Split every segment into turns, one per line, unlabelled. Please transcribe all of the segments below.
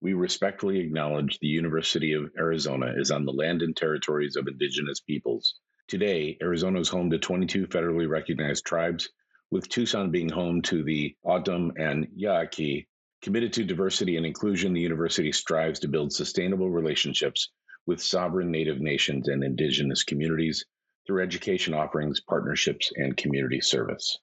we respectfully acknowledge the University of Arizona is on the land and territories of indigenous peoples. Today, Arizona is home to 22 federally recognized tribes, with Tucson being home to the O'odham and Yaqui. Committed to diversity and inclusion, the university strives to build sustainable relationships with sovereign Native nations and indigenous communities through education offerings, partnerships, and community service.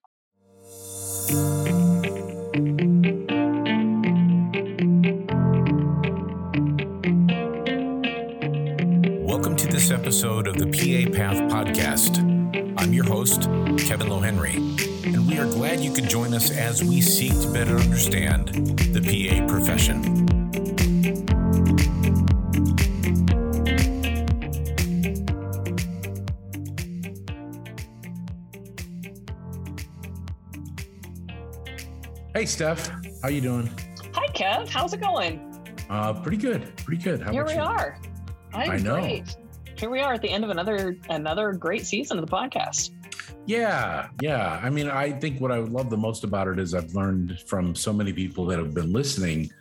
This episode of the PA Path Podcast. I'm your host, Kevin Lohenry, and we are glad you could join us as we seek to better understand the PA profession. Hey, Steph, how you doing?
Hi, Kev. How's it going?
Uh, pretty good, pretty good. How
Here we
you?
are. I'm
I know.
great. Here we are at the end of another another great season of the podcast.
Yeah, yeah. I mean, I think what I love the most about it is I've learned from so many people that have been listening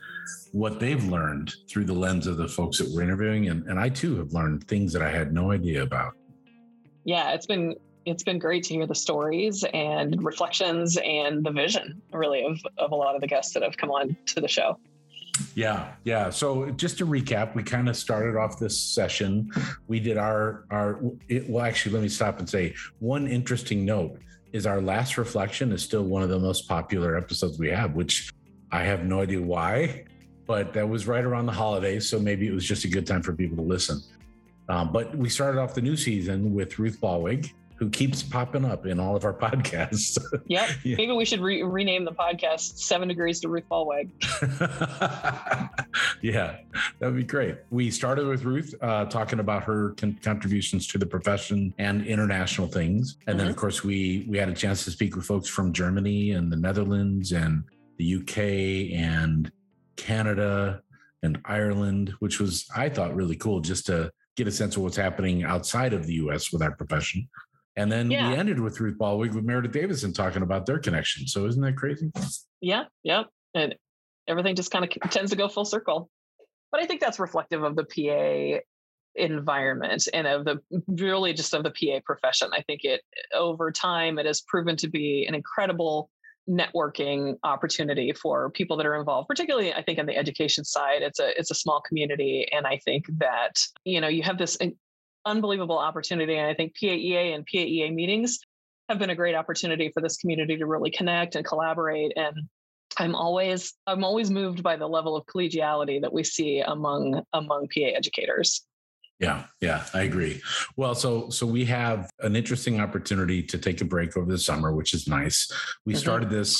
what they've learned through the lens of the folks that we're interviewing. And, and I too have learned things that I had no idea about.
Yeah, it's been it's been great to hear the stories and reflections and the vision really of of a lot of the guests that have come on to the show.
Yeah, yeah. So just to recap, we kind of started off this session. We did our our it, well. Actually, let me stop and say one interesting note is our last reflection is still one of the most popular episodes we have, which I have no idea why, but that was right around the holidays, so maybe it was just a good time for people to listen. Um, but we started off the new season with Ruth Ballweg, who keeps popping up in all of our podcasts.
Yep.
Yeah.
Maybe we should re- rename the podcast Seven Degrees to Ruth Ballweg.
yeah, that'd be great. We started with Ruth uh, talking about her con- contributions to the profession and international things, and then of course we we had a chance to speak with folks from Germany and the Netherlands and the UK and Canada and Ireland, which was I thought really cool just to get a sense of what's happening outside of the US with our profession. And then
Yeah.
we ended with Ruth Ballweg with Meredith Davison talking about their connection. So isn't that crazy?
Yeah, yep. And everything just kind of tends to go full circle. But I think that's reflective of the PA environment and of the really just of the PA profession. I think it over time it has proven to be an incredible networking opportunity for people that are involved particularly i think on the education side it's a it's a small community and i think that you know you have this unbelievable opportunity and i think paea and paea meetings have been a great opportunity for this community to really connect and collaborate and i'm always i'm always moved by the level of collegiality that we see among among pa educators
Yeah, yeah, I agree. Well, so so we have an interesting opportunity to take a break over the summer, which is nice. We
Mhm.
started this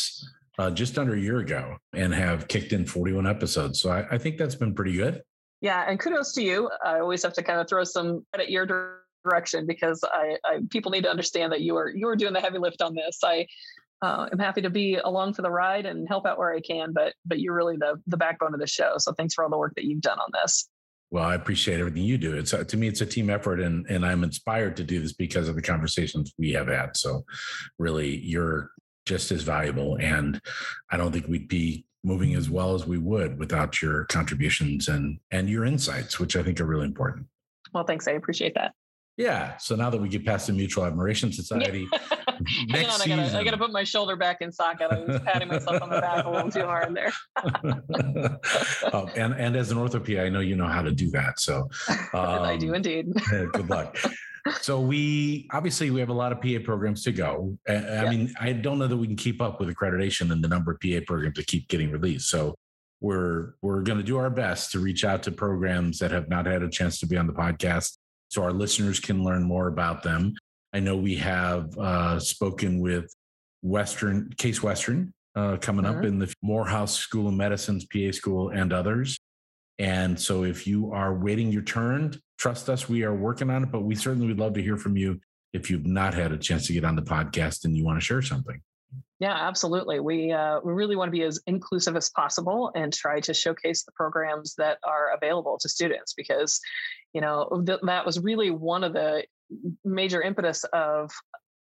uh, just under a year ago and have kicked in 41 episodes. So I, I think that's been pretty good.
Yeah and kudos to you i always have to kind of throw some credit your direction because I, I people need to understand that you are you are doing the heavy lift on this i uh, am happy to be along for the ride and help out where I can, but but you're really the the backbone of the show. So thanks for all the work that you've done on this.
Well, I appreciate everything you do. It's uh, to me, it's a team effort, and and I'm inspired to do this because of the conversations we have had. So, really, you're just as valuable, and I don't think we'd be moving as well as we would without your contributions and and your insights, which I think are really important.
Well, thanks. I appreciate that.
Yeah. So now that we get past the Mutual Admiration Society,
Hang
next
on, I gotta, I gotta put my shoulder back in socket. I was patting myself on the back a little too hard there.
um, and and as an orthoped, I know you know how to do that. So
I do
um,
indeed.
good luck. So we obviously we have a lot of PA programs to go. I, mean, I don't know that we can keep up with accreditation and the number of PA programs that keep getting released. So we're we're going to do our best to reach out to programs that have not had a chance to be on the podcast, so our listeners can learn more about them. I know we have uh, spoken with Western Case Western uh, coming up
Mhm.
in the Morehouse School of Medicine's PA school and others. And so if you are waiting your turn, trust us, we are working on it, but we certainly would love to hear from you if you've not had a chance to get on the podcast and you want to share something.
Yeah, absolutely. We uh, we really want to be as inclusive as possible and try to showcase the programs that are available to students because, you know, th- that was really one of the major impetus of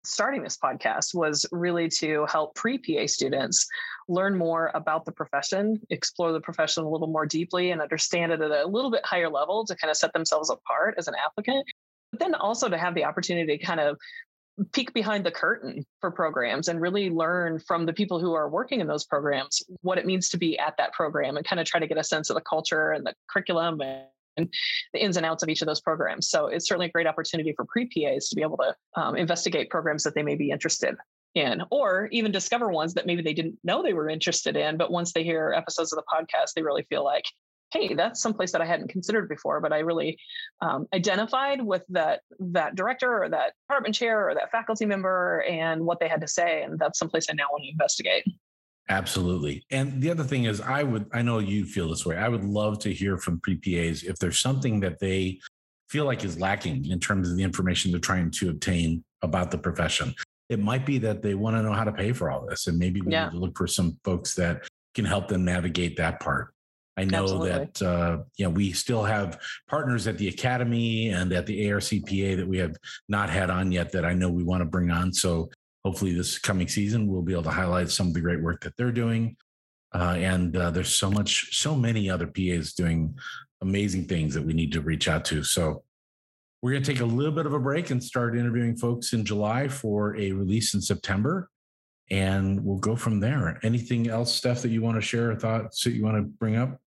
starting this podcast was really to help pre PA students learn more about the profession, explore the profession a little more deeply, and understand it at a little bit higher level to kind of set themselves apart as an applicant. But then also to have the opportunity to kind of peek behind the curtain for programs and really learn from the people who are working in those programs what it means to be at that program and kind of try to get a sense of the culture and the curriculum and and the ins and outs of each of those programs. So it's certainly a great opportunity for pre PAs to be able to um, investigate programs that they may be interested in, or even discover ones that maybe they didn't know they were interested in. But once they hear episodes of the podcast, they really feel like, hey, that's someplace that I hadn't considered before, but I really um, identified with that that director or that department chair or that faculty member and what they had to say, and that's someplace I now want to investigate.
Absolutely. And the other thing is, I would, I know you feel this way. I would love to hear from pre PAs if there's something that they feel like is lacking in terms of the information they're trying to obtain about the profession. It might be that they want to know how to pay for all this. And maybe we yeah. need to look for some folks that can help them navigate that part. I know Absolutely. that uh, you know we still have partners at the academy and at the ARCPA that we have not had on yet that I know we want to bring on. So hopefully this coming season we'll be able to highlight some of the great work that they're doing. Uh, and uh, there's so much so many other pas doing amazing things that we need to reach out to. So we're going to take a little bit of a break and start interviewing folks in july for a release in september and we'll go from there. Anything else Steph that you want to share or thoughts that you want to bring up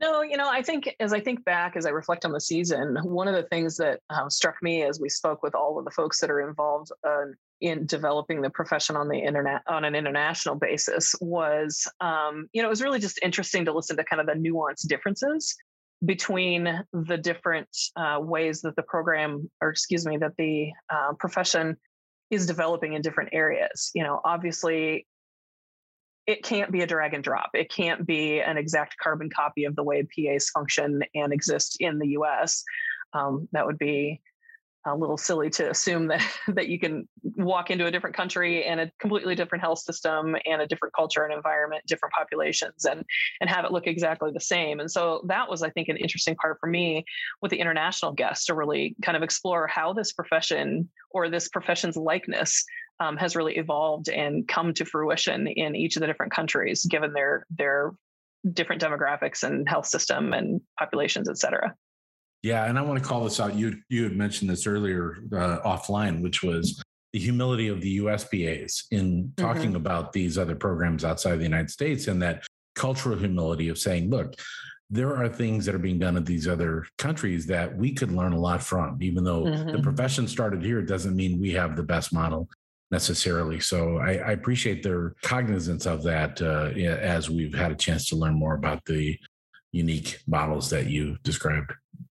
no, you know, I think as I think back, as I reflect on the season, one of the things that um, struck me as we spoke with all of the folks that are involved uh, in developing the profession on the internet on an international basis was, um, you know, it was really just interesting to listen to kind of the nuanced differences between the different uh, ways that the program, or excuse me, that the uh, profession is developing in different areas. You know, obviously, it can't be a drag and drop. It can't be an exact carbon copy of the way PAs function and exist in the US. Um, that would be a little silly to assume that that you can walk into a different country and a completely different health system and a different culture and environment, different populations, and and have it look exactly the same. And so that was, I think, an interesting part for me with the international guests to really kind of explore how this profession or this profession's likeness um, has really evolved and come to fruition in each of the different countries, given their their different demographics and health system and populations, et cetera.
Yeah, and I want to call this out. You you had mentioned this earlier uh, offline, which was the humility of the USPAs in talking mm-hmm. about these other programs outside of the United States, and that cultural humility of saying, look, there are things that are being done in these other countries that we could learn a lot from. Even though mm-hmm. the profession started here, it doesn't mean we have the best model necessarily. So I, I appreciate their cognizance of that uh, as we've had a chance to learn more about the unique models that you described.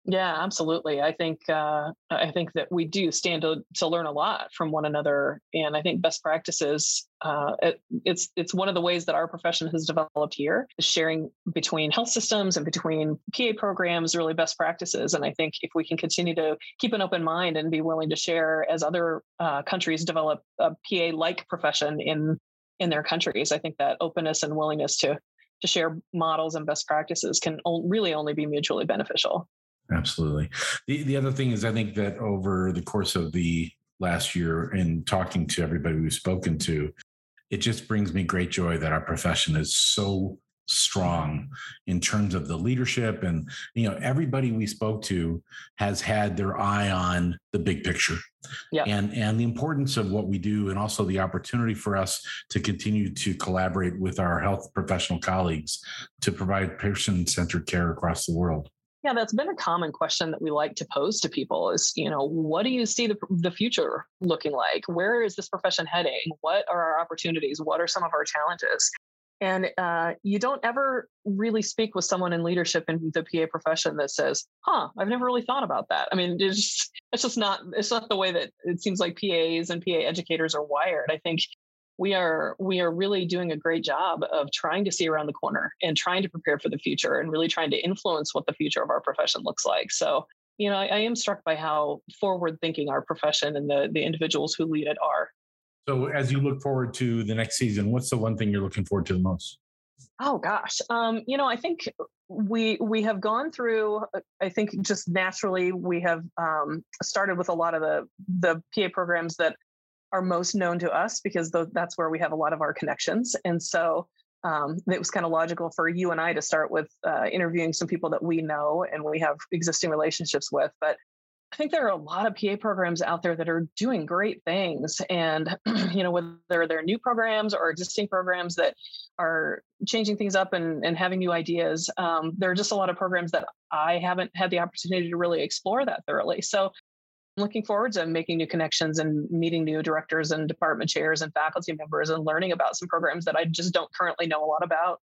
Yeah, absolutely. I think uh, I think that we do stand to, to learn a lot from one another, and I think best practices. Uh, it, it's it's one of the ways that our profession has developed here is sharing between health systems and between PA programs, really best practices. And I think if we can continue to keep an open mind and be willing to share as other uh, countries develop a PA like profession in in their countries, I think that openness and willingness to to share models and best practices can really only be mutually beneficial.
Absolutely. The the other thing is I think that over the course of the last year and talking to everybody we've spoken to, it just brings me great joy that our profession is so strong in terms of the leadership and you know everybody we spoke to has had their eye on the big picture yeah. and and the importance of what we do and also the opportunity for us to continue to collaborate with our health professional colleagues to provide patient-centered care across the world
yeah, that's been a common question that we like to pose to people is, you know, what do you see the, the future looking like? Where is this profession heading? What are our opportunities? What are some of our challenges? And uh, you don't ever really speak with someone in leadership in the PA profession that says, "Huh, I've never really thought about that." I mean, it's just, it's just not it's not the way that it seems like PAs and PA educators are wired. I think we are we are really doing a great job of trying to see around the corner and trying to prepare for the future and really trying to influence what the future of our profession looks like. So you know i, I am struck by how forward thinking our profession and the the individuals who lead it are.
So as you look forward to the next season what's the one thing you're looking forward to the most?
Oh gosh, um, you know, I think we we have gone through. Uh, I think just naturally we have um, started with a lot of the the PA programs that are most known to us because th- that's where we have a lot of our connections, and so um, it was kind of logical for you and I to start with uh, interviewing some people that we know and we have existing relationships with. But I think there are a lot of PA programs out there that are doing great things. And, you know, whether they're new programs or existing programs that are changing things up and, and having new ideas, um, there are just a lot of programs that I haven't had the opportunity to really explore that thoroughly. So looking forward to making new connections and meeting new directors and department chairs and faculty members and learning about some programs that I just don't currently know a lot about.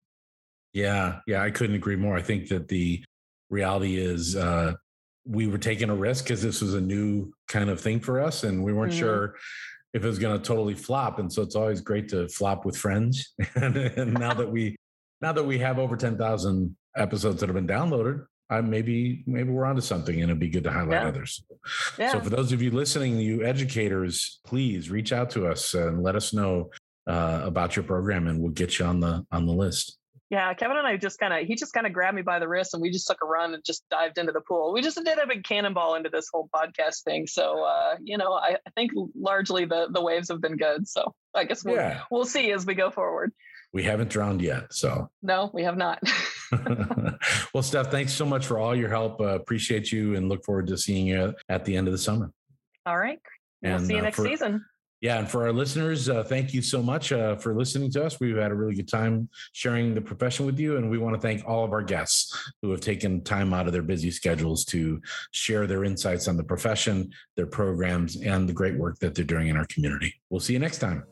Yeah, yeah, I couldn't agree more. I think that the reality is uh, we were taking a risk because this was a new kind of thing for us and we weren't mm-hmm. sure if it was going to totally flop and so it's always great to flop with friends and, and now that we now that we have over 10,000 episodes that have been downloaded I maybe maybe we're onto something and it'd be good to highlight yeah. others. Yeah. So for those of you listening, you educators, please reach out to us and let us know uh, about your program and we'll get you on the on the list.
Yeah, Kevin and I just kind of he just kind of grabbed me by the wrist and we just took a run and just dived into the pool. We just did a big cannonball into this whole podcast thing. So uh, you know, I, I, think largely the the waves have been good. So I guess we'll yeah. we'll see as we go forward.
We haven't drowned yet, so
no, we have not.
well, Steph, thanks so much for all your help. Uh, appreciate you and look forward to seeing you at the end of the summer.
All right. We'll and, see you uh, next for, season.
Yeah, and for our listeners, uh, thank you so much uh, for listening to us. We've had a really good time sharing the profession with you, and we want to thank all of our guests who have taken time out of their busy schedules to share their insights on the profession, their programs, and the great work that they're doing in our community. We'll see you next time.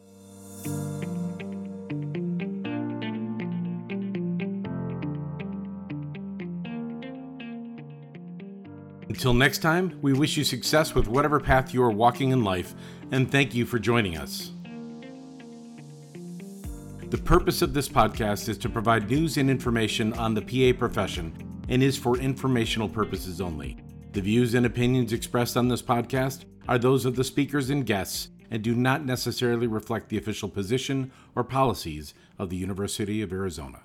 Until next time, we wish you success with whatever path you are walking in life, and thank you for joining us. The purpose of this podcast is to provide news and information on the PA profession and is for informational purposes only. The views and opinions expressed on this podcast are those of the speakers and guests and do not necessarily reflect the official position or policies of the University of Arizona.